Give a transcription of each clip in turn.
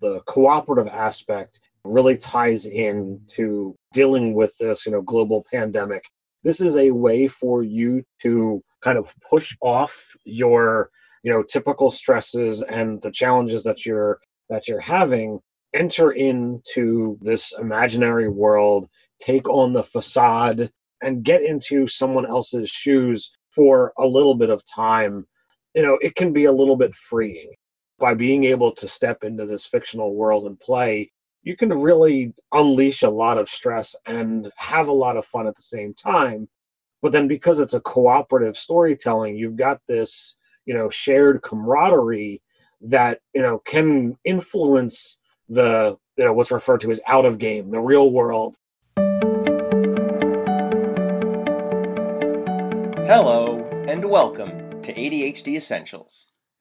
the cooperative aspect really ties in to dealing with this, you know, global pandemic. This is a way for you to kind of push off your, you know, typical stresses and the challenges that you're that you're having, enter into this imaginary world, take on the facade and get into someone else's shoes for a little bit of time. You know, it can be a little bit freeing by being able to step into this fictional world and play you can really unleash a lot of stress and have a lot of fun at the same time. But then because it's a cooperative storytelling you've got this you know shared camaraderie that you know can influence the you know what's referred to as out of game the real world. Hello and welcome to adhd essentials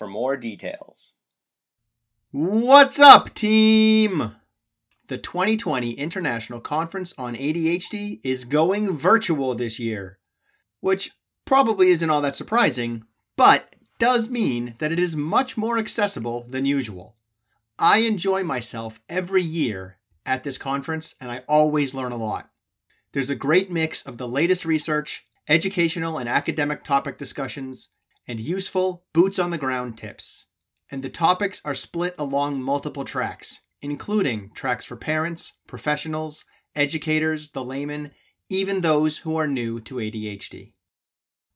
for more details. What's up, team? The 2020 International Conference on ADHD is going virtual this year, which probably isn't all that surprising, but does mean that it is much more accessible than usual. I enjoy myself every year at this conference and I always learn a lot. There's a great mix of the latest research, educational and academic topic discussions, and useful boots on the ground tips. And the topics are split along multiple tracks, including tracks for parents, professionals, educators, the layman, even those who are new to ADHD.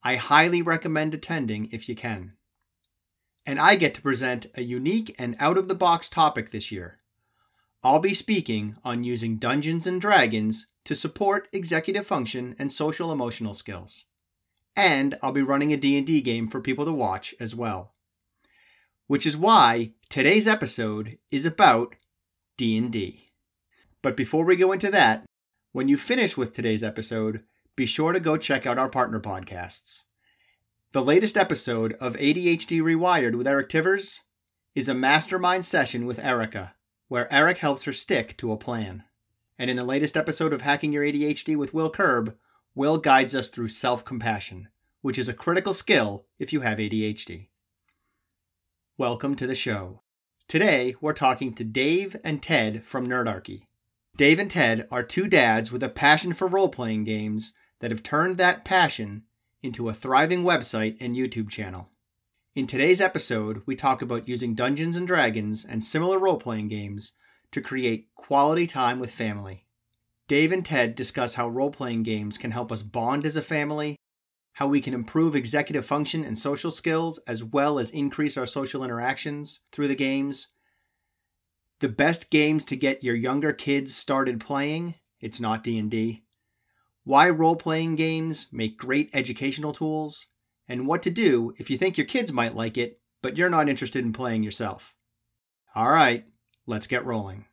I highly recommend attending if you can. And I get to present a unique and out of the box topic this year. I'll be speaking on using Dungeons and Dragons to support executive function and social emotional skills. And I'll be running a D&D game for people to watch as well. Which is why today's episode is about D&D. But before we go into that, when you finish with today's episode, be sure to go check out our partner podcasts. The latest episode of ADHD Rewired with Eric Tivers is a mastermind session with Erica, where Eric helps her stick to a plan. And in the latest episode of Hacking Your ADHD with Will Curb, Will guides us through self compassion, which is a critical skill if you have ADHD. Welcome to the show. Today, we're talking to Dave and Ted from Nerdarchy. Dave and Ted are two dads with a passion for role playing games that have turned that passion into a thriving website and YouTube channel. In today's episode, we talk about using Dungeons and Dragons and similar role playing games to create quality time with family. Dave and Ted discuss how role playing games can help us bond as a family how we can improve executive function and social skills as well as increase our social interactions through the games. The best games to get your younger kids started playing, it's not D&D. Why role-playing games make great educational tools and what to do if you think your kids might like it but you're not interested in playing yourself. All right, let's get rolling.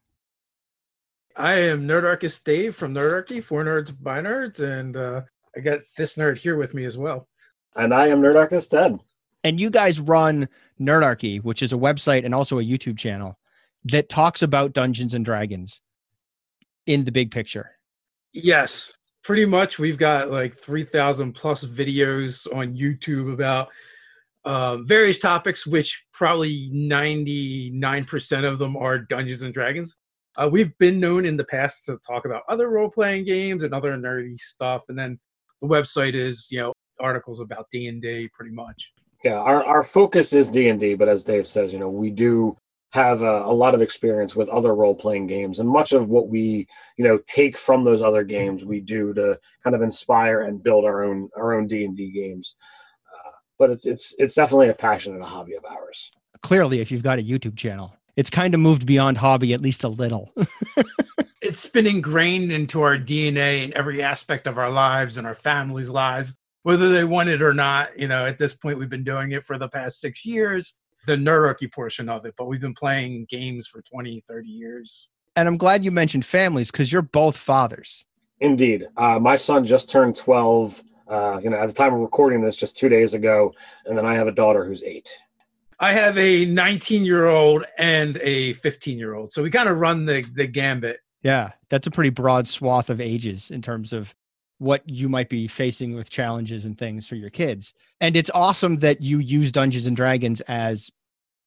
I am Nerdarchist Dave from Nerdarchy, for nerds by nerds, and uh, I got this nerd here with me as well. And I am Nerdarchist Ted. And you guys run Nerdarchy, which is a website and also a YouTube channel that talks about Dungeons and Dragons in the big picture. Yes, pretty much. We've got like 3,000 plus videos on YouTube about um, various topics, which probably 99% of them are Dungeons and Dragons. Uh, we've been known in the past to talk about other role playing games and other nerdy stuff. And then the website is you know articles about D and D pretty much. Yeah, our, our focus is D and D, but as Dave says, you know we do have a, a lot of experience with other role playing games, and much of what we you know take from those other games we do to kind of inspire and build our own our own D and D games. Uh, but it's it's it's definitely a passion and a hobby of ours. Clearly, if you've got a YouTube channel, it's kind of moved beyond hobby at least a little. it's been ingrained into our DNA in every aspect of our lives and our families' lives, whether they want it or not. You know, at this point, we've been doing it for the past six years. the nerdarchy portion of it, but we've been playing games for 20, 30 years. And I'm glad you mentioned families because you're both fathers. Indeed. Uh, my son just turned 12, uh, you know, at the time of recording this just two days ago. And then I have a daughter who's eight. I have a 19 year old and a 15 year old. So we kind of run the, the gambit. Yeah, that's a pretty broad swath of ages in terms of what you might be facing with challenges and things for your kids. And it's awesome that you use Dungeons and Dragons as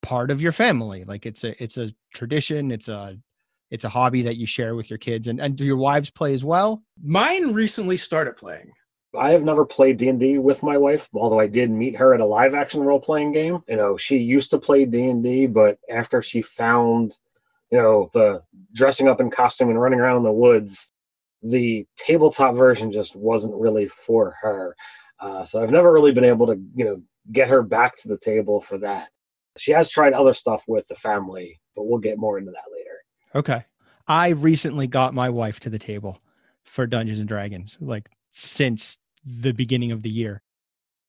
part of your family. Like it's a it's a tradition, it's a it's a hobby that you share with your kids and, and do your wives play as well? Mine recently started playing. I have never played D&D with my wife, although I did meet her at a live action role playing game. You know, she used to play D&D, but after she found you know the dressing up in costume and running around in the woods the tabletop version just wasn't really for her. Uh, so i've never really been able to you know get her back to the table for that. She has tried other stuff with the family but we'll get more into that later. Okay. I recently got my wife to the table for dungeons and dragons like since the beginning of the year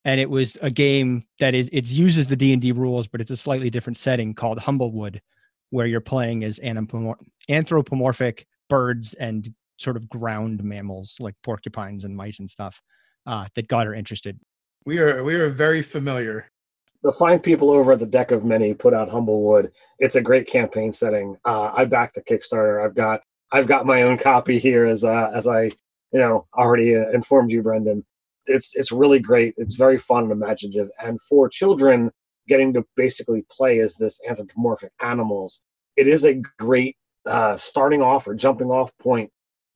and it was a game that is it uses the d&d rules but it's a slightly different setting called humblewood where you're playing as anthropomorphic birds and sort of ground mammals like porcupines and mice and stuff uh, that got her interested. We are we are very familiar. The fine people over at the Deck of Many put out Humblewood. It's a great campaign setting. Uh, I backed the Kickstarter. I've got I've got my own copy here as uh, as I you know already uh, informed you, Brendan. It's it's really great. It's very fun and imaginative, and for children getting to basically play as this anthropomorphic animals, it is a great uh, starting off or jumping off point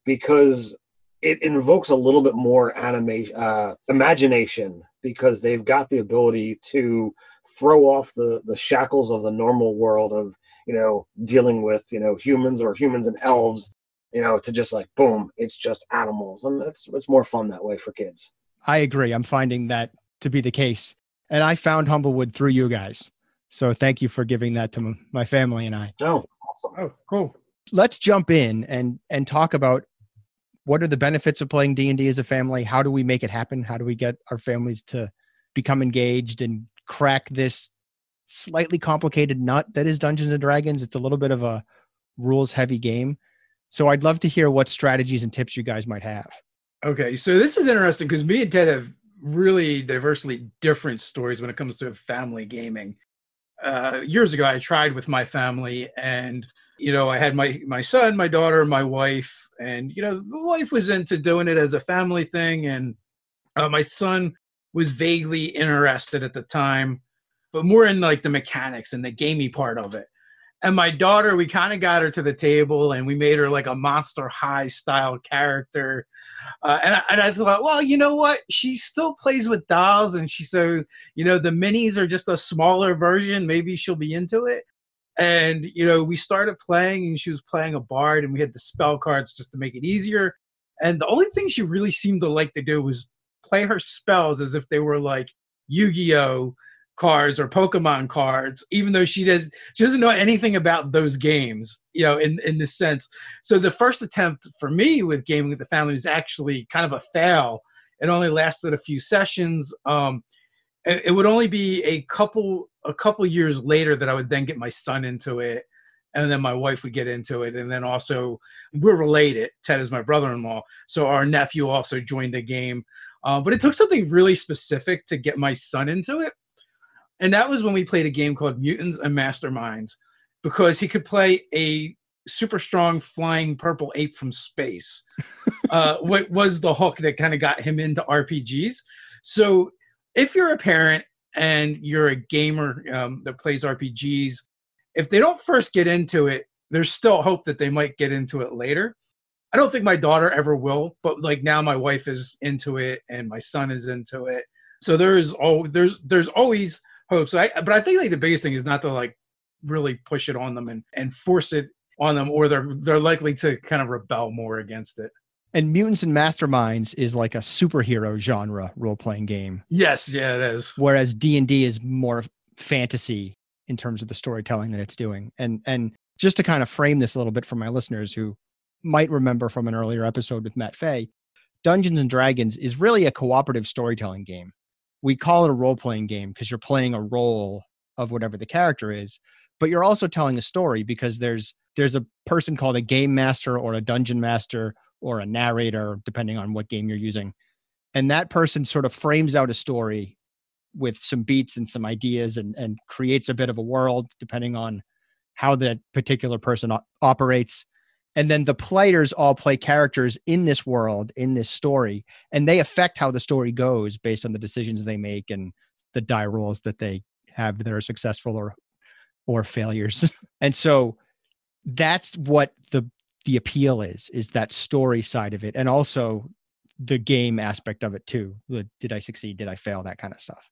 because it invokes a little bit more animation, uh, imagination because they've got the ability to throw off the the shackles of the normal world of you know dealing with you know humans or humans and elves you know to just like boom it's just animals and that's it's more fun that way for kids i agree i'm finding that to be the case and I found Humblewood through you guys. So thank you for giving that to my family and I. Oh, awesome. Oh, cool. Let's jump in and and talk about what are the benefits of playing D&D as a family? How do we make it happen? How do we get our families to become engaged and crack this slightly complicated nut that is Dungeons and Dragons? It's a little bit of a rules heavy game. So I'd love to hear what strategies and tips you guys might have. Okay, so this is interesting because me and Ted have really diversely different stories when it comes to family gaming. Uh, years ago, I tried with my family, and you know, I had my my son, my daughter, my wife, and you know, the wife was into doing it as a family thing, and uh, my son was vaguely interested at the time, but more in like the mechanics and the gamey part of it and my daughter we kind of got her to the table and we made her like a monster high style character. Uh, and, I, and i thought well you know what? She still plays with dolls and she said you know the minis are just a smaller version. Maybe she'll be into it. And you know we started playing and she was playing a bard and we had the spell cards just to make it easier. And the only thing she really seemed to like to do was play her spells as if they were like yu-gi-oh cards or Pokemon cards, even though she does she doesn't know anything about those games, you know, in in this sense. So the first attempt for me with gaming with the family was actually kind of a fail. It only lasted a few sessions. Um, it, would only be a couple a couple years later that I would then get my son into it, and then my wife would get into it, and then also we're related. Ted is my brother-in-law, so our nephew also joined the game. Uh, but it took something really specific to get my son into it and that was when we played a game called Mutants and Masterminds because he could play a super strong flying purple ape from space. uh, what was the hook that kind of got him into RPGs? So if you're a parent and you're a gamer um, that plays RPGs, if they don't first get into it, there's still hope that they might get into it later. I don't think my daughter ever will, but like now my wife is into it and my son is into it. So there is all there's there's always hopes. I, but I think like the biggest thing is not to like really push it on them and, and force it on them, or they're they're likely to kind of rebel more against it. And Mutants and Masterminds is like a superhero genre role playing game. Yes, yeah, it is. Whereas D and D is more fantasy in terms of the storytelling that it's doing. And and just to kind of frame this a little bit for my listeners who might remember from an earlier episode with Matt Fay, Dungeons and Dragons is really a cooperative storytelling game we call it a role playing game because you're playing a role of whatever the character is but you're also telling a story because there's there's a person called a game master or a dungeon master or a narrator depending on what game you're using and that person sort of frames out a story with some beats and some ideas and and creates a bit of a world depending on how that particular person op- operates and then the players all play characters in this world in this story and they affect how the story goes based on the decisions they make and the die rolls that they have that are successful or or failures. And so that's what the the appeal is is that story side of it and also the game aspect of it too did i succeed? Did i fail? That kind of stuff.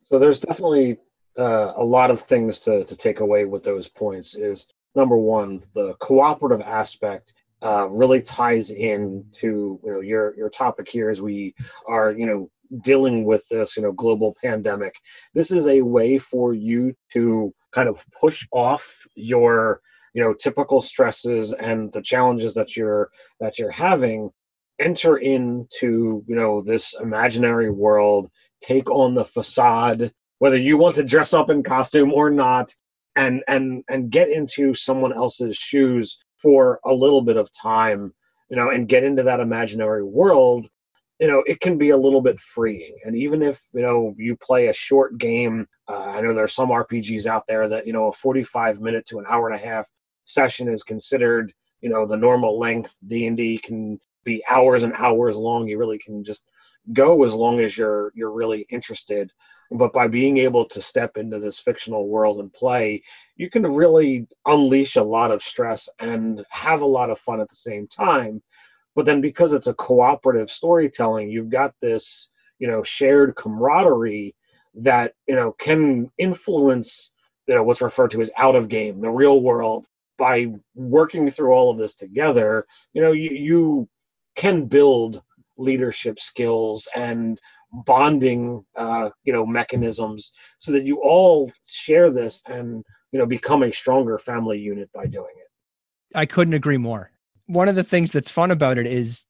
So there's definitely uh, a lot of things to, to take away with those points is number one, the cooperative aspect uh, really ties in to you know your your topic here as we are you know dealing with this you know global pandemic. This is a way for you to kind of push off your you know typical stresses and the challenges that you're that you're having enter into you know this imaginary world take on the facade whether you want to dress up in costume or not and and and get into someone else's shoes for a little bit of time you know and get into that imaginary world you know it can be a little bit freeing. And even if you know you play a short game uh, i know there's some rpgs out there that you know a 45 minute to an hour and a half session is considered you know the normal length. D&d can be hours and hours long. You really can just go as long as you're you're really interested but by being able to step into this fictional world and play you can really unleash a lot of stress and have a lot of fun at the same time. But then because it's a cooperative storytelling you've got this you know shared camaraderie that you know can influence you know what's referred to as out of game the real world. By working through all of this together you know you, you can build leadership skills and bonding uh, you know mechanisms so that you all share this and you know become a stronger family unit by doing it. I couldn't agree more. One of the things that's fun about it is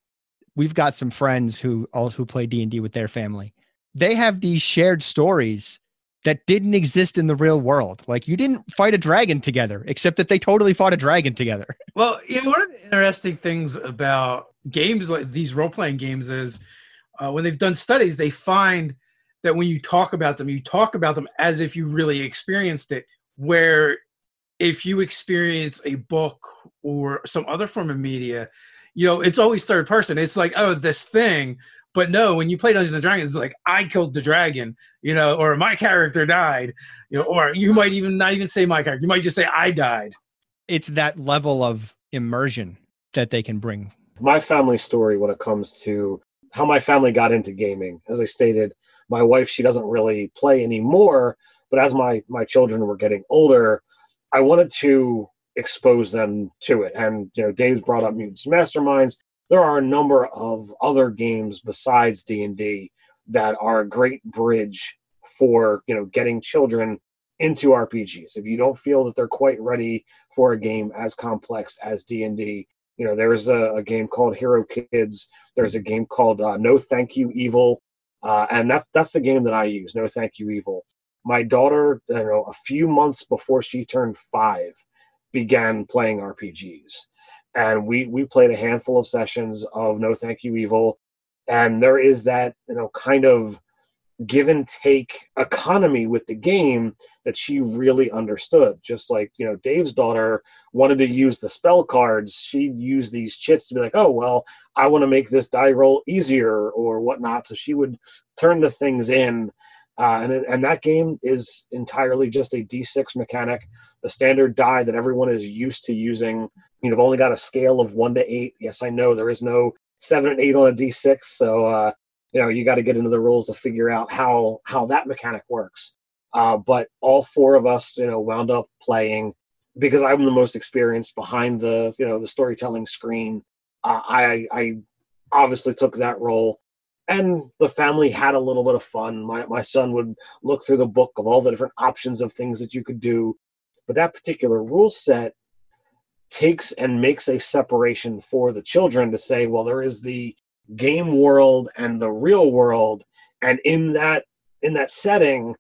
we've got some friends who all who play d&d with their family. They have these shared stories that didn't exist in the real world. Like you didn't fight a dragon together except that they totally fought a dragon together. Well you know, one of the interesting things about games like these role-playing games is uh, when they've done studies, they find that when you talk about them, you talk about them as if you really experienced it. Where if you experience a book or some other form of media, you know, it's always third person. It's like, oh, this thing. But no, when you play Dungeons and Dragons, it's like I killed the dragon, you know, or my character died, you know, or you might even not even say my character. You might just say I died. It's that level of immersion that they can bring. My family story when it comes to how my family got into gaming. As I stated, my wife she doesn't really play anymore, but as my my children were getting older, I wanted to expose them to it. And you know, Dave's brought up Mutants Masterminds. There are a number of other games besides D and D that are a great bridge for you know getting children into RPGs. If you don't feel that they're quite ready for a game as complex as D and D, you know, there's a, a, game called Hero Kids. There's a game called uh, No Thank You Evil, uh, and that's that's the game that I use. No Thank You Evil. My daughter, you know, a few months before she turned five, began playing RPGs, and we we played a handful of sessions of No Thank You Evil, and there is that you know kind of give and take economy with the game that she really understood. Just like, you know, Dave's daughter wanted to use the spell cards, she'd use these chits to be like, oh, well, I want to make this die roll easier or whatnot. So she would turn the things in. Uh, and, and that game is entirely just a d6 mechanic, the standard die that everyone is used to using. You've only got a scale of one to eight. Yes, I know there is no seven and eight on a d6. So, uh, you know you got to get into the rules to figure out how how that mechanic works. Uh, but all four of us you know wound up playing because i'm the most experienced behind the you know the storytelling screen. Uh, i i obviously took that role and the family had a little bit of fun. My, my son would look through the book of all the different options of things that you could do. But that particular rule set takes and makes a separation for the children to say well there is the game world and the real world and in that in that setting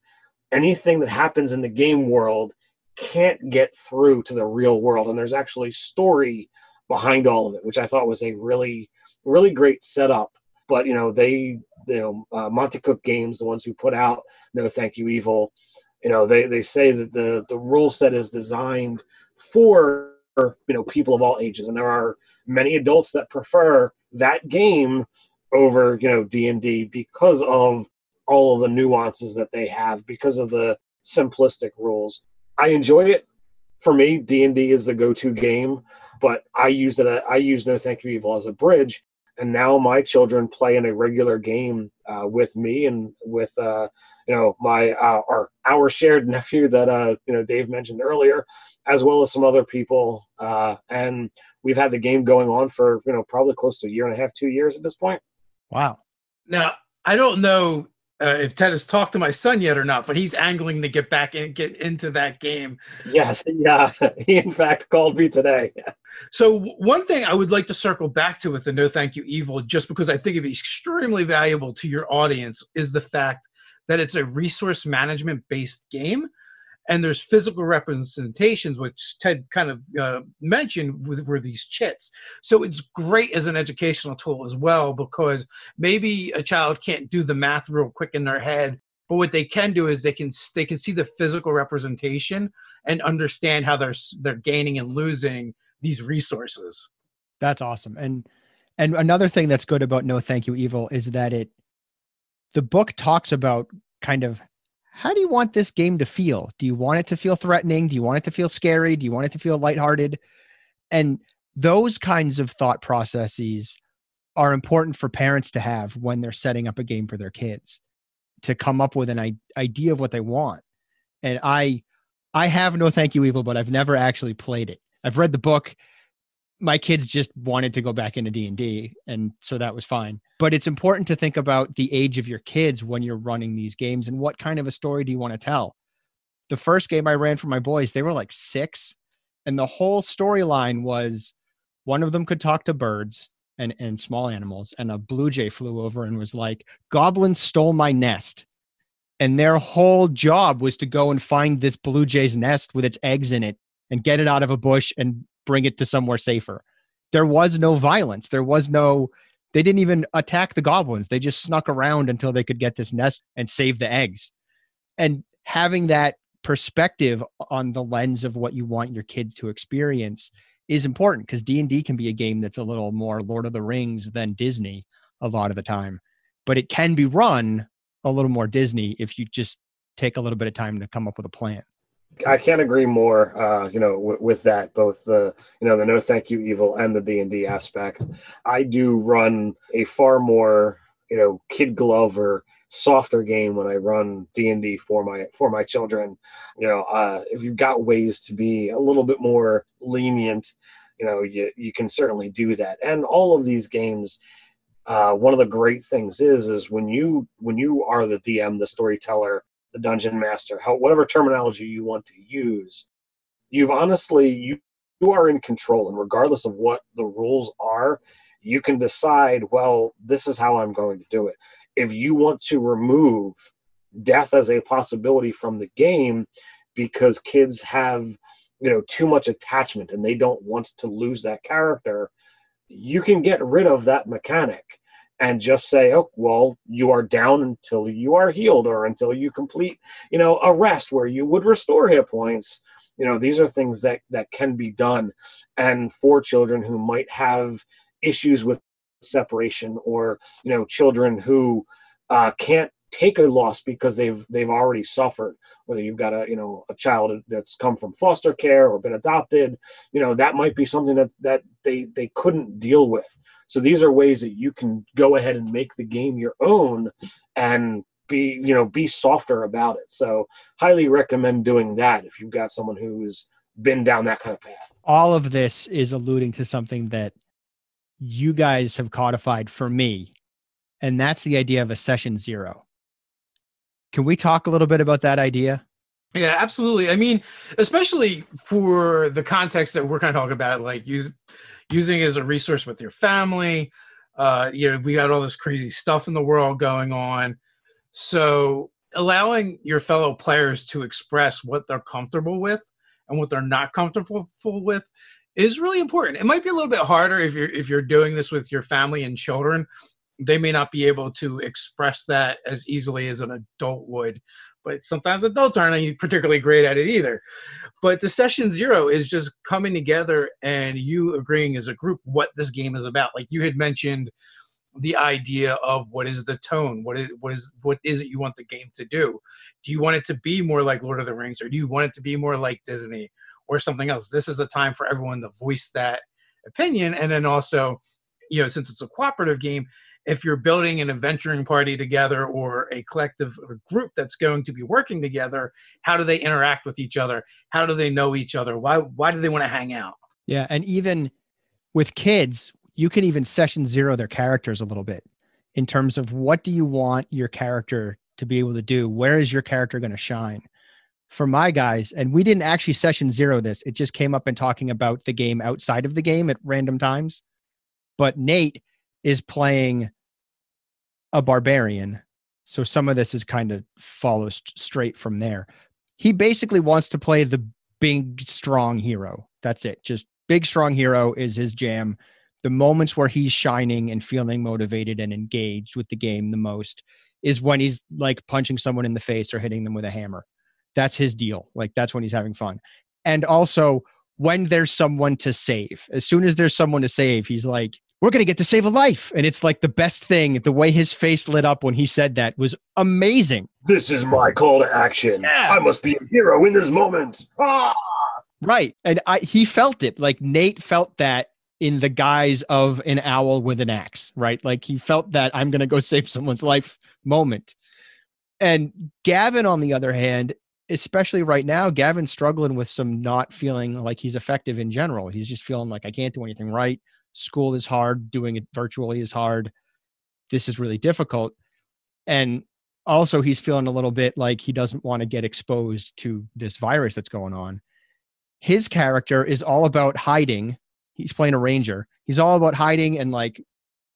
anything that happens in the game world can't get through to the real world. And there's actually story behind all of it, which I thought was a really, really great setup. But you know, they, you know, uh, Monte Cook Games, the ones who put out No Thank You Evil, you know, they they say that the the rule set is designed for you know people of all ages, and there are many adults that prefer that game over you know D and D because of all of the nuances that they have, because of the simplistic rules. I enjoy it. For me, D and D is the go-to game, but I use it. I use No Thank You Evil as a bridge, and now my children play in a regular game uh, with me and with uh, you know my uh, our our shared nephew that uh, you know Dave mentioned earlier, as well as some other people, uh, and we've had the game going on for you know probably close to a year and a half, two years at this point. Wow. Now I don't know uh, if Ted has talked to my son yet or not, but he's angling to get back and get into that game. Yes, yeah, he in fact called me today. So one thing I would like to circle back to with the No Thank You Evil, just because I think it'd be extremely valuable to your audience, is the fact that it's a resource management based game. And there's physical representations which ted kind of uh, mentioned with, were these chits. So it's great as an educational tool as well because maybe a child can't do the math real quick in their head but what they can do is they can they can see the physical representation and understand how they're they're gaining and losing these resources. That's awesome. And and another thing that's good about no thank you evil is that it the book talks about kind of how do you want this game to feel? Do you want it to feel threatening? Do you want it to feel scary? Do you want it to feel lighthearted? And those kinds of thought processes are important for parents to have when they're setting up a game for their kids to come up with an idea of what they want. And I I have no thank you evil, but I've never actually played it. I've read the book my kids just wanted to go back into D&D and so that was fine. But it's important to think about the age of your kids when you're running these games and what kind of a story do you want to tell. The first game I ran for my boys, they were like 6 and the whole storyline was one of them could talk to birds and and small animals and a blue jay flew over and was like goblins stole my nest and their whole job was to go and find this blue jay's nest with its eggs in it and get it out of a bush and bring it to somewhere safer. There was no violence. There was no, they didn't even attack the goblins. They just snuck around until they could get this nest and save the eggs. And having that perspective on the lens of what you want your kids to experience is important because D&D can be a game that's a little more Lord of the Rings than Disney a lot of the time. But it can be run a little more Disney if you just take a little bit of time to come up with a plan. I can't agree more. Uh, you know, w- with that, both the you know the no thank you evil and the D and D aspect. I do run a far more you know kid glove or softer game when I run D and D for my for my children. You know, uh, if you've got ways to be a little bit more lenient, you know, you you can certainly do that. And all of these games, uh, one of the great things is is when you when you are the DM, the storyteller the dungeon master, how whatever terminology you want to use, you've honestly you you are in control, and regardless of what the rules are, you can decide. Well, this is how I'm going to do it. If you want to remove death as a possibility from the game because kids have you know too much attachment and they don't want to lose that character you can get rid of that mechanic and just say, oh, well, you are down until you are healed or until you complete, you know, a rest where you would restore hit points. You know, these are things that that can be done. And for children who might have issues with separation or, you know, children who uh, can't take a loss because they've they've already suffered whether you've got a you know a child that's come from foster care or been adopted you know that might be something that that they they couldn't deal with. So these are ways that you can go ahead and make the game your own and be you know be softer about it. So highly recommend doing that if you've got someone who's been down that kind of path. All of this is alluding to something that you guys have codified for me and that's the idea of a session zero can we talk a little bit about that idea? Yeah, absolutely. I mean, especially for the context that we're kind of talking about, like use, using as a resource with your family. Uh, you know, we got all this crazy stuff in the world going on. So allowing your fellow players to express what they're comfortable with and what they're not comfortable with is really important. It might be a little bit harder if you're if you're doing this with your family and children. They may not be able to express that as easily as an adult would, but sometimes adults aren't particularly great at it either. But the session zero is just coming together and you agreeing as a group what this game is about. Like you had mentioned the idea of what is the tone what is what is what is it you want the game to do do you want it to be more like lord of the rings or do you want it to be more like disney or something else this is the time for everyone to voice that opinion and then also you know since it's a cooperative game if you're building an adventuring party together or a collective or group that's going to be working together how do they interact with each other how do they know each other why why do they want to hang out yeah and even with kids you can even session zero their characters a little bit in terms of what do you want your character to be able to do? Where is your character going to shine? For my guys, and we didn't actually session zero this, it just came up in talking about the game outside of the game at random times. But Nate is playing a barbarian. So some of this is kind of follows straight from there. He basically wants to play the big, strong hero. That's it. Just big, strong hero is his jam the moments where he's shining and feeling motivated and engaged with the game the most is when he's like punching someone in the face or hitting them with a hammer. That's his deal. Like that's when he's having fun. And also when there's someone to save. As soon as there's someone to save, he's like, we're going to get to save a life. And it's like the best thing. The way his face lit up when he said that was amazing. This is my call to action. Yeah. I must be a hero in this moment. Ah! Right. And I, he felt it. Like Nate felt that in the guise of an owl with an axe, right? Like he felt that I'm going to go save someone's life moment. And Gavin, on the other hand, especially right now, Gavin's struggling with some not feeling like he's effective in general. He's just feeling like I can't do anything right. School is hard. Doing it virtually is hard. This is really difficult. And also, he's feeling a little bit like he doesn't want to get exposed to this virus that's going on. His character is all about hiding he's playing a ranger. He's all about hiding and like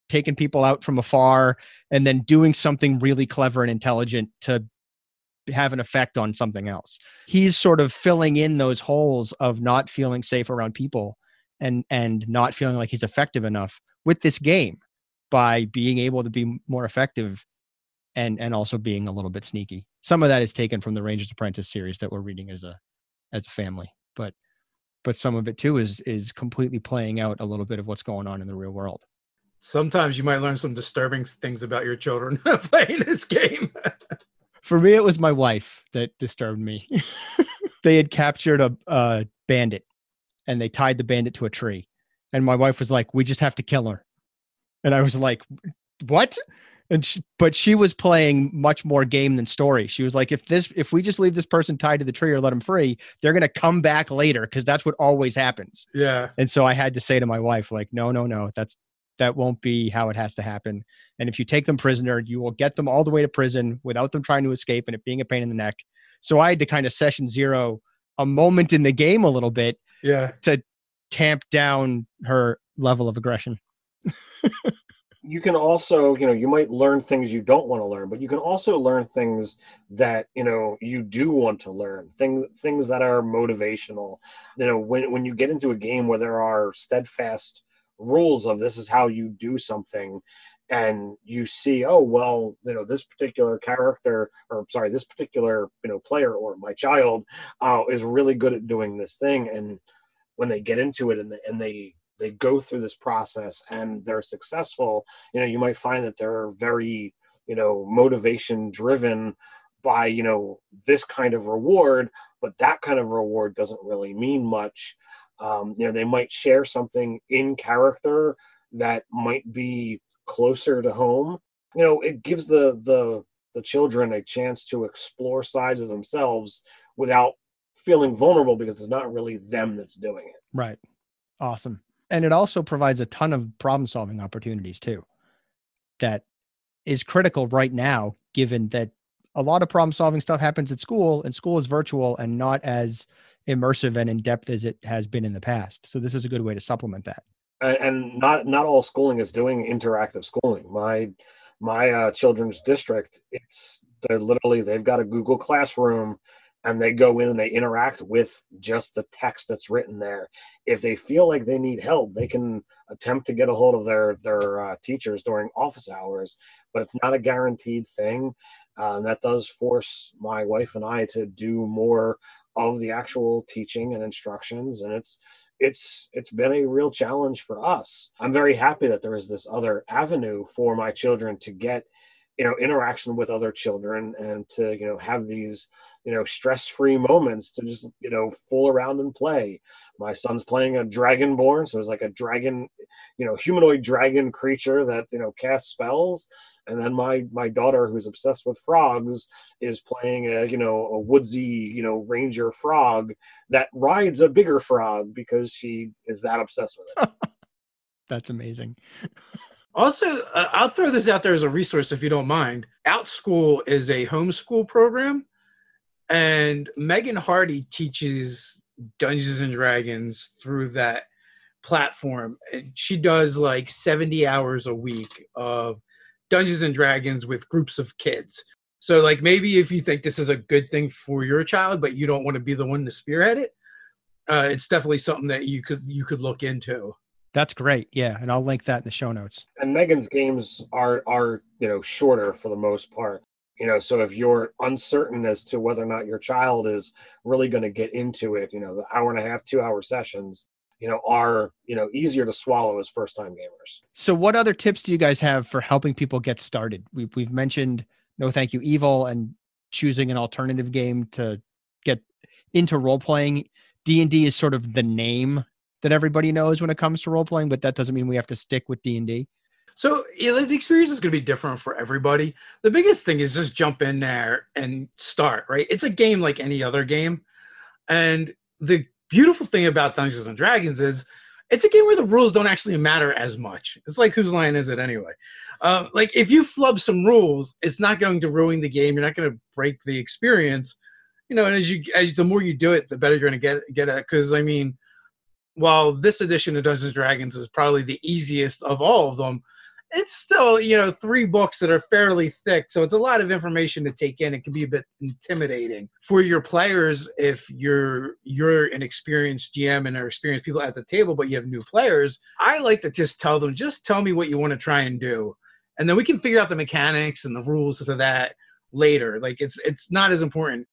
taking people out from afar and then doing something really clever and intelligent to have an effect on something else. He's sort of filling in those holes of not feeling safe around people and and not feeling like he's effective enough with this game by being able to be more effective and and also being a little bit sneaky. Some of that is taken from the Ranger's Apprentice series that we're reading as a as a family. But but some of it too is is completely playing out a little bit of what's going on in the real world sometimes you might learn some disturbing things about your children playing this game for me it was my wife that disturbed me they had captured a, a bandit and they tied the bandit to a tree and my wife was like we just have to kill her and i was like what and she, but she was playing much more game than story. She was like, if this, if we just leave this person tied to the tree or let them free, they're gonna come back later because that's what always happens. Yeah. And so I had to say to my wife, like, no, no, no, that's that won't be how it has to happen. And if you take them prisoner, you will get them all the way to prison without them trying to escape and it being a pain in the neck. So I had to kind of session zero a moment in the game a little bit, yeah, to tamp down her level of aggression. you can also you know you might learn things you don't want to learn but you can also learn things that you know you do want to learn things things that are motivational you know when when you get into a game where there are steadfast rules of this is how you do something and you see oh well you know this particular character or sorry this particular you know player or my child uh, is really good at doing this thing. And when they get into it and, they, and they they go through this process and they're successful you know you might find that they're very you know motivation driven by you know this kind of reward but that kind of reward doesn't really mean much. Um, you know they might share something in character that might be closer to home you know it gives the the the children a chance to explore sides of themselves without feeling vulnerable because it's not really them that's doing it. Right. Awesome. And it also provides a ton of problem solving opportunities too that is critical right now given that a lot of problem solving stuff happens at school and school is virtual and not as immersive and in depth as it has been in the past. So this is a good way to supplement that and not not all schooling is doing interactive schooling my my uh, children's district it's They're literally they've got a Google Classroom and they go in and they interact with just the text that's written there. If they feel like they need help, they can attempt to get a hold of their their uh, teachers during office hours, but it's not a guaranteed thing. Uh, and that does force my wife and I to do more of the actual teaching and instructions, and it's it's it's been a real challenge for us. I'm very happy that there is this other avenue for my children to get you know interaction with other children and to you know have these you know stress-free moments to just you know fool around and play. My son's playing a dragonborn so it's like a dragon you know humanoid dragon creature that you know casts spells. And then my my daughter who's obsessed with frogs is playing a you know a woodsy you know ranger frog that rides a bigger frog because she is that obsessed with it. That's amazing Also, uh, I'll throw this out there as a resource if you don't mind. OutSchool is a homeschool program, and Megan Hardy teaches Dungeons and Dragons through that platform. And she does like 70 hours a week of Dungeons and Dragons with groups of kids. So, like, maybe if you think this is a good thing for your child, but you don't want to be the one to spearhead it, uh, it's definitely something that you could you could look into. That's great. Yeah, and I'll link that in the show notes. And Megan's games are are you know shorter for the most part. You know, so if you're uncertain as to whether or not your child is really going to get into it, you know, the hour and a half, two hour sessions, you know, are you know easier to swallow as first time gamers. So, what other tips do you guys have for helping people get started? We've we've mentioned No Thank You Evil and choosing an alternative game to get into role playing. D and D is sort of the name that everybody knows when it comes to role playing, but that doesn't mean we have to stick with D and D. So the experience is going to be different for everybody. The biggest thing is just jump in there and start. Right, it's a game like any other game, and the beautiful thing about Dungeons and Dragons is it's a game where the rules don't actually matter as much. It's like whose line is it anyway? Uh, like if you flub some rules, it's not going to ruin the game. You're not going to break the experience. You know, and as you as the more you do it, the better you're going to get get at. Because I mean, while this edition of Dungeons and Dragons is probably the easiest of all of them, it's still you know three books that are fairly thick so it's a lot of information to take in. It can be a bit intimidating for your players if you're you're an experienced gm and are experienced people at the table but you have new players. I like to just tell them just tell me what you want to try and do. And then we can figure out the mechanics and the rules to that later. Like it's it's not as important.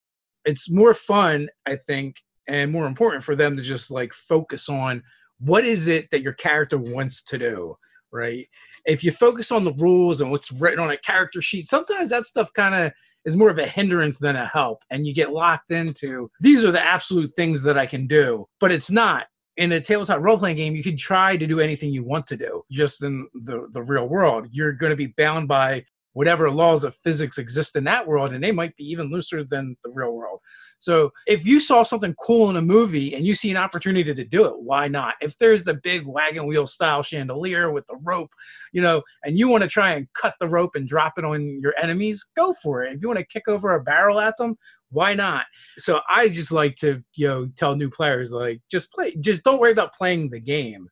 It's more fun i think and more important for them to just like focus on what is it that your character wants to do right? If you focus on the rules and what's written on a character sheet sometimes that stuff kind of is more of a hindrance than a help and you get locked into these are the absolute things that i can do. But it's not. In a tabletop role-playing game you can try to do anything you want to do just in the, the real world. You're going to be bound by whatever laws of physics exist in that world and they might be even looser than the real world so if you saw something cool in a movie and you see an opportunity to do it, why not? If there's the big wagon wheel style chandelier with the rope, you know, and you want to try and cut the rope and drop it on your enemies, go for it. If you want to kick over a barrel at them, why not? So I just like to, you know, tell new players like just play, just don't worry about playing the game.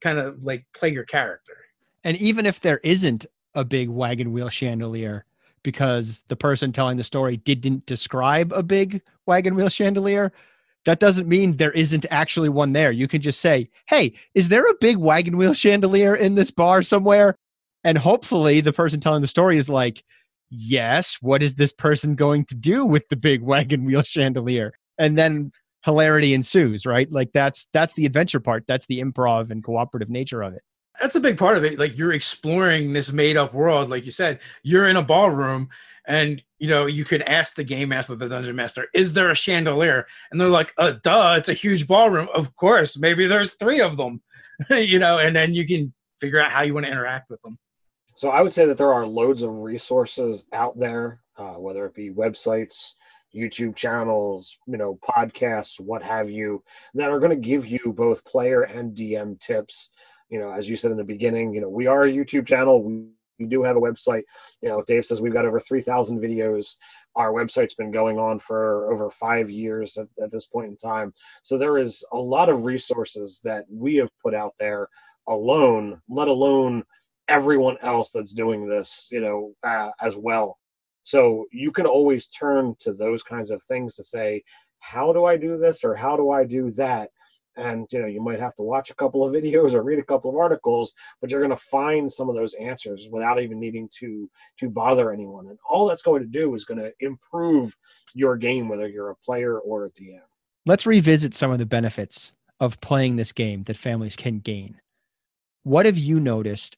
Kind of like play your character. And even if there isn't a big wagon wheel chandelier, because the person telling the story didn't describe a big wagon wheel chandelier, that doesn't mean there isn't actually one there. You can just say, Hey, is there a big wagon wheel chandelier in this bar somewhere? And hopefully the person telling the story is like, Yes, what is this person going to do with the big wagon wheel chandelier? And then hilarity ensues, right? Like that's that's the adventure part. That's the improv and cooperative nature of it that's a big part of it. Like you're exploring this made up world, like you said, you're in a ballroom and you know, you could ask the game master, the dungeon master, is there a chandelier? And they're like, uh, duh, it's a huge ballroom. Of course, maybe there's three of them, you know, and then you can figure out how you want to interact with them. So I would say that there are loads of resources out there, uh, whether it be websites, YouTube channels, you know, podcasts, what have you, that are going to give you both player and DM tips you know, as you said in the beginning, you know, we are a YouTube channel. We, we do have a website. You know, Dave says we've got over 3,000 videos. Our website's been going on for over five years at, at this point in time. So there is a lot of resources that we have put out there alone, let alone everyone else that's doing this, you know, uh, as well. So you can always turn to those kinds of things to say, how do I do this or how do I do that? And you know, you might have to watch a couple of videos or read a couple of articles, but you're going to find some of those answers without even needing to to bother anyone. And all that's going to do is going to improve your game, whether you're a player or a DM. Let's revisit some of the benefits of playing this game that families can gain. What have you noticed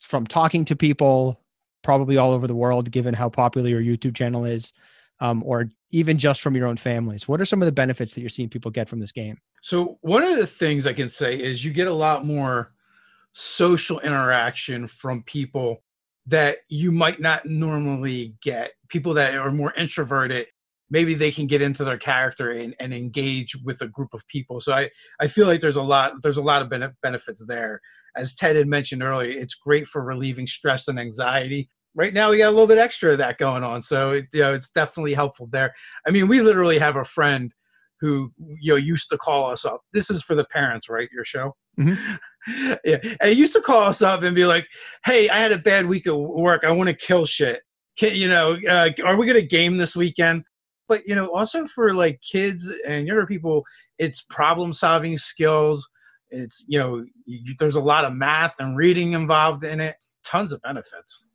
from talking to people probably all over the world, given how popular your YouTube channel is, um, or even just from your own families? What are some of the benefits that you're seeing people get from this game? So, one of the things I can say is you get a lot more social interaction from people that you might not normally get. People that are more introverted, maybe they can get into their character and, and engage with a group of people. So I, I feel like there's a lot there's a lot of benefits there. As Ted had mentioned earlier, it's great for relieving stress and anxiety right now we got a little bit extra of that going on. So it, you know, it's definitely helpful there. I mean, we literally have a friend who you know used to call us up. This is for the parents, right? Your show. Mm-hmm. yeah, and he used to call us up and be like, "Hey, I had a bad week at work. I want to kill shit. Can, you know, uh, are we gonna game this weekend?" But you know, also for like kids and younger people, it's problem solving skills. It's you know, you, there's a lot of math and reading involved in it. Tons of benefits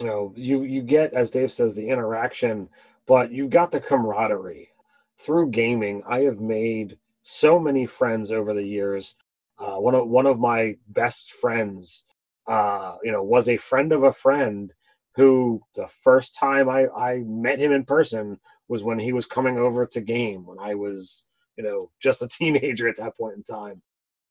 you know you you get as dave says the interaction but you got the camaraderie. Through gaming i have made so many friends over the years. Uh, one of one of my best friends uh, you know was a friend of a friend who the first time I, I met him in person was when he was coming over to game when i was you know just a teenager at that point in time.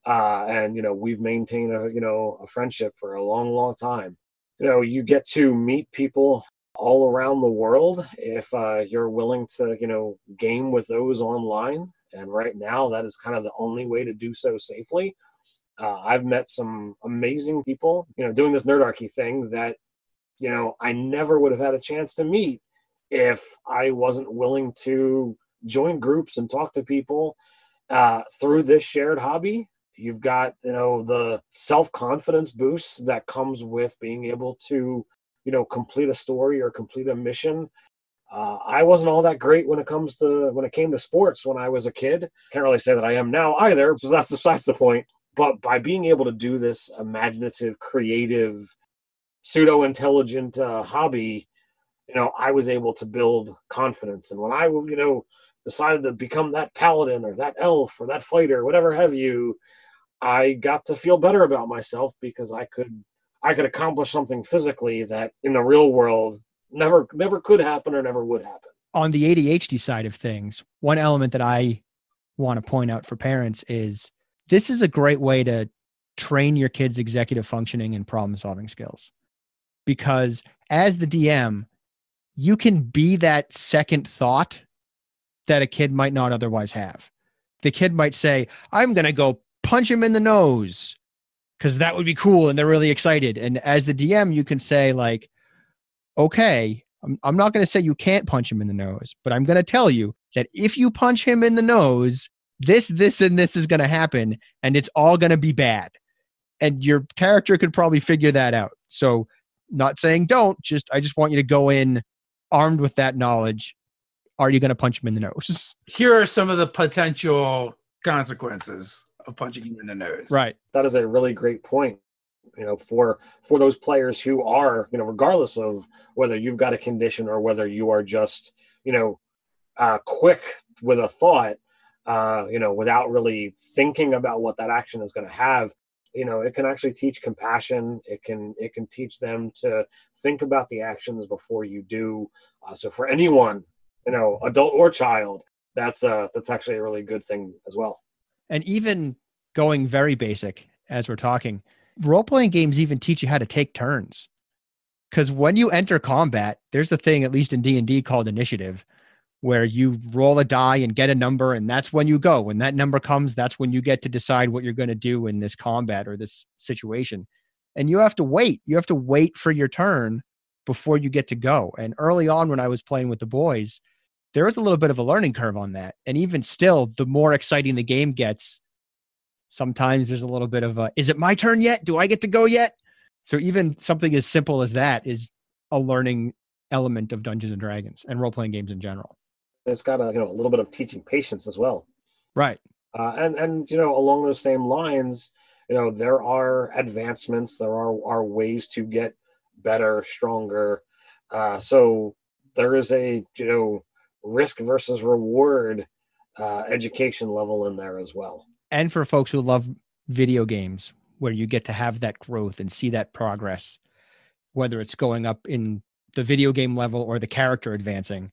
Uh, and you know we've maintained a you know a friendship for a long long time you know you get to meet people all around the world if uh, you're willing to you know game with those online. And right now that is kind of the only way to do so safely. Uh, i've met some amazing people you know doing this nerdarchy thing that you know i never would have had a chance to meet if i wasn't willing to join groups and talk to people uh, through this shared hobby You've got, you know, the self-confidence boost that comes with being able to, you know, complete a story or complete a mission. Uh, I wasn't all that great when it comes to when it came to sports when I was a kid. Can't really say that I am now either, because that's besides the point. But by being able to do this imaginative, creative, pseudo-intelligent uh, hobby, you know, I was able to build confidence. And when I, you know, decided to become that paladin or that elf or that fighter, whatever have you, I got to feel better about myself because I could I could accomplish something physically that in the real world never never could happen or never would happen. On the ADHD side of things, one element that I want to point out for parents is this is a great way to train your kids executive functioning and problem solving skills. Because as the DM, you can be that second thought that a kid might not otherwise have. The kid might say, I'm going to go punch him in the nose because that would be cool and they're really excited. And as the dm you can say like okay i'm, I'm not going to say you can't punch him in the nose but i'm going to tell you that if you punch him in the nose this this and this is going to happen and it's all going to be bad. And your character could probably figure that out. So not saying don't just i just want you to go in armed with that knowledge. Are you going to punch him in the nose? Here are some of the potential consequences of punching you in the nose. Right. That is a really great point. You know, for for those players who are, you know, regardless of whether you've got a condition or whether you are just, you know, uh, quick with a thought, uh, you know, without really thinking about what that action is going to have, you know, it can actually teach compassion. It can it can teach them to think about the actions before you do. Uh, so for anyone, you know, adult or child, that's uh that's actually a really good thing as well and even going very basic as we're talking role playing games even teach you how to take turns. Because when you enter combat there's a thing at least in d&d called initiative where you roll a die and get a number and that's when you go. When that number comes that's when you get to decide what you're going to do in this combat or this situation. And you have to wait. You have to wait for your turn before you get to go. And early on when i was playing with the boys there was a little bit of a learning curve on that. And even still, the more exciting the game gets, sometimes there's a little bit of a, is it my turn yet? Do I get to go yet? So even something as simple as that is a learning element of Dungeons and Dragons and role playing games in general. It's got a you know a little bit of teaching patience as well. Right. Uh, and and you know along those same lines, you know there are advancements, there are are ways to get better, stronger. Uh, so there is a you know risk versus reward uh, education level in there as well. And for folks who love video games, where you get to have that growth and see that progress, whether it's going up in the video game level or the character advancing.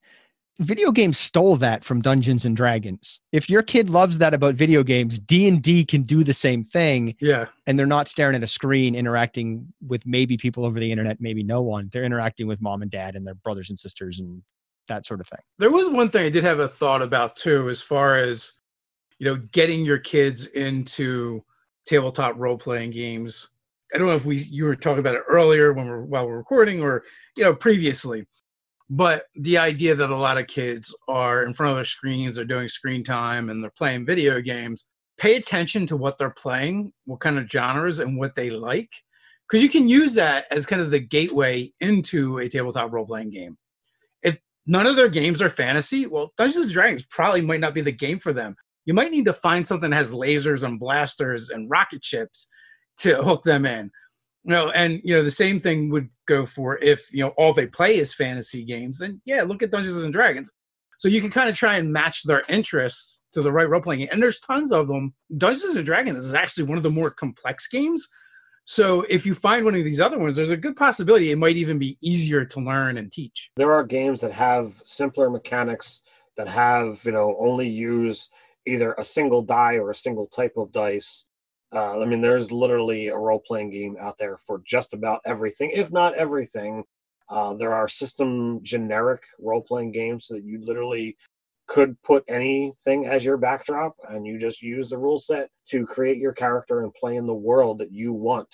Video games stole that from Dungeons and Dragons. If your kid loves that about video games, D&D can do the same thing. Yeah. And they're not staring at a screen interacting with maybe people over the internet, maybe no one. They're interacting with mom and dad and their brothers and sisters and that sort of thing. There was one thing I did have a thought about too, as far as you know, getting your kids into tabletop role playing games. I don't know if we you were talking about it earlier when we're while we're recording or you know previously, but the idea that a lot of kids are in front of their screens, they're doing screen time, and they're playing video games. Pay attention to what they're playing, what kind of genres, and what they like, because you can use that as kind of the gateway into a tabletop role playing game. None of their games are fantasy, well, Dungeons and Dragons probably might not be the game for them you might need to find something that has lasers and blasters and rocket ships to hook them in. You know, and you know the same thing would go for if you know all they play is fantasy games. Then yeah, look at Dungeons and Dragons. So you can kind of try and match their interests to the right role playing game. And there's tons of them. Dungeons and Dragons is actually one of the more complex games. So if you find one of these other ones, there's a good possibility it might even be easier to learn and teach. There are games that have simpler mechanics that have, you know, only use either a single die or a single type of dice. Uh, I mean, there's literally a role playing game out there for just about everything, if not everything. Uh, there are system generic role playing games that you literally could put anything as your backdrop and you just use the rule set to create your character and play in the world that you want.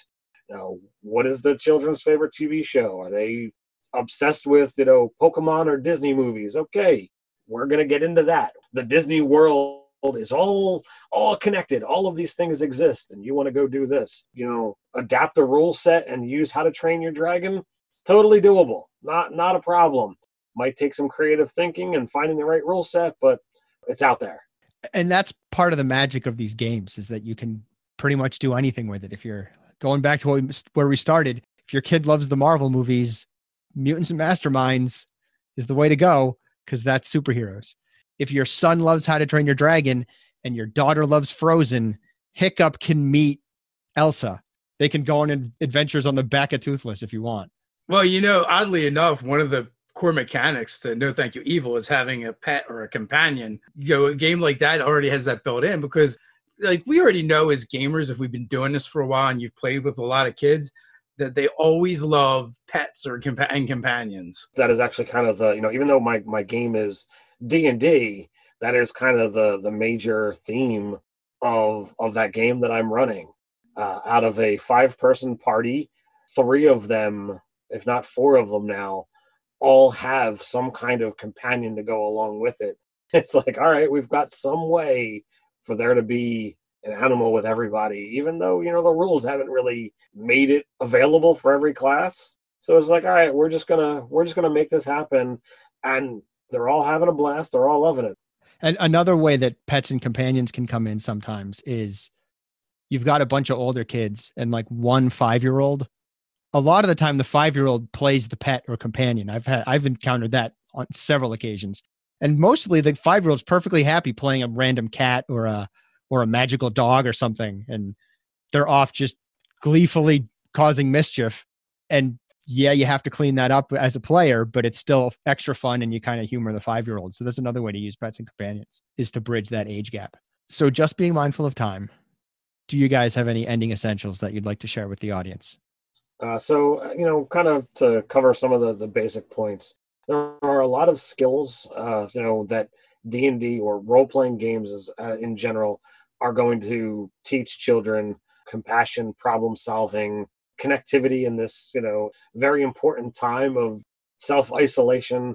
Now, what is the children's favorite TV show? Are they obsessed with, you know, Pokemon or Disney movies? Okay, we're going to get into that. The Disney world is all all connected all of these things exist and you want to go do this you know adapt a rule set and use how to train your dragon totally doable not not a problem might take some creative thinking and finding the right rule set but it's out there and that's part of the magic of these games is that you can pretty much do anything with it if you're going back to we, where we started if your kid loves the marvel movies mutants and masterminds is the way to go because that's superheroes if your son loves How to Train Your Dragon and your daughter loves Frozen, Hiccup can meet Elsa. They can go on adventures on the back of Toothless if you want. Well, you know, oddly enough, one of the core mechanics to No Thank You Evil is having a pet or a companion. You know, a game like that already has that built in because, like, we already know as gamers, if we've been doing this for a while and you've played with a lot of kids, that they always love pets or compa- and companions. That is actually kind of the you know even though my my game is D and D, that is kind of the the major theme of of that game that I'm running. Uh, out of a five person party, three of them, if not four of them now, all have some kind of companion to go along with it. It's like, all right, we've got some way for there to be an animal with everybody, even though you know the rules haven't really made it available for every class. So it's like, all right, we're just gonna we're just gonna make this happen, and they're all having a blast. They're all loving it. And another way that pets and companions can come in sometimes is you've got a bunch of older kids and like one five year old. A lot of the time, the five year old plays the pet or companion. I've had I've encountered that on several occasions, and mostly the five year old's perfectly happy playing a random cat or a or a magical dog or something, and they're off just gleefully causing mischief. And yeah, you have to clean that up as a player, but it's still extra fun and you kind of humor the five year old. So that's another way to use pets and companions is to bridge that age gap. So just being mindful of time. Do you guys have any ending essentials that you'd like to share with the audience? Uh, so, uh, you know, kind of to cover some of the, the basic points, there are a lot of skills, uh, you know, that D&D or role-playing games is, uh, in general are going to teach children compassion, problem solving, connectivity in this, you know, very important time of self isolation.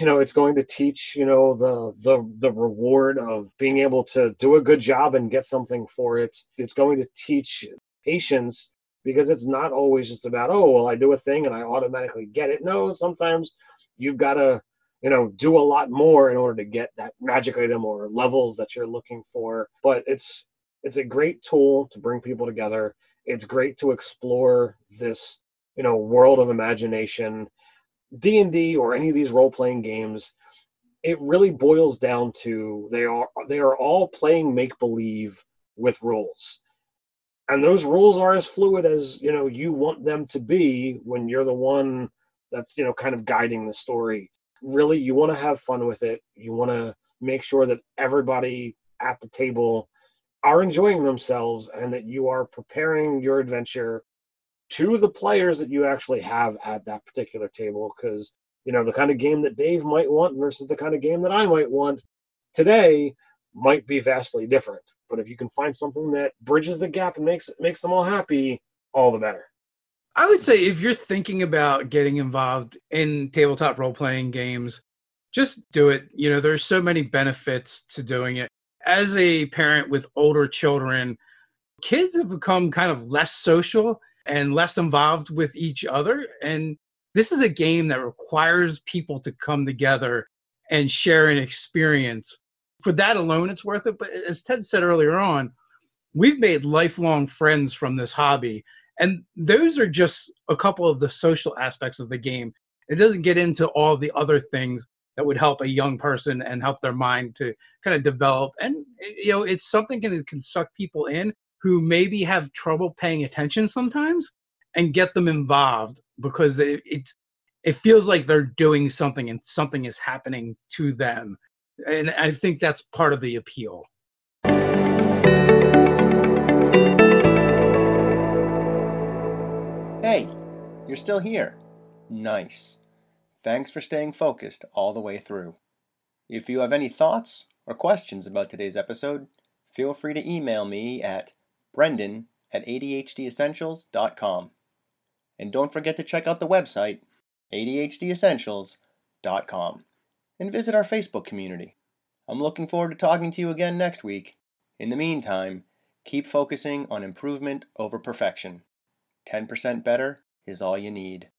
You know, it's going to teach, you know, the the the reward of being able to do a good job and get something for it. It's going to teach patience because it's not always just about, oh, well, I do a thing and I automatically get it. No, sometimes you've got to you know do a lot more in order to get that magic item or levels that you're looking for. But it's it's a great tool to bring people together. It's great to explore this you know world of imagination. D&d or any of these role-playing games it really boils down to they are they are all playing make believe with rules and those rules are as fluid as you know you want them to be when you're the one that's you know kind of guiding the story. Really you want to have fun with it. You want to make sure that everybody at the table are enjoying themselves and that you are preparing your adventure to the players that you actually have at that particular table. Because you know the kind of game that Dave might want versus the kind of game that I might want today might be vastly different but if you can find something that bridges the gap and makes makes them all happy all the better I would say if you're thinking about getting involved in tabletop role playing games, just do it. You know, there's so many benefits to doing it. As a parent with older children, kids have become kind of less social and less involved with each other. And this is a game that requires people to come together and share an experience. For that alone, it's worth it. But as Ted said earlier on, we've made lifelong friends from this hobby and those are just a couple of the social aspects of the game. It doesn't get into all the other things that would help a young person and help their mind to kind of develop. And you know, it's something that can suck people in who maybe have trouble paying attention sometimes and get them involved because it, it it feels like they're doing something and something is happening to them. And I think that's part of the appeal. Hey, you're still here. Nice. Thanks for staying focused all the way through. If you have any thoughts or questions about today's episode, feel free to email me at brendan at adhdessentials.com. And don't forget to check out the website, adhdessentials.com, and visit our Facebook community. I'm looking forward to talking to you again next week. In the meantime, keep focusing on improvement over perfection. 10% better is all you need.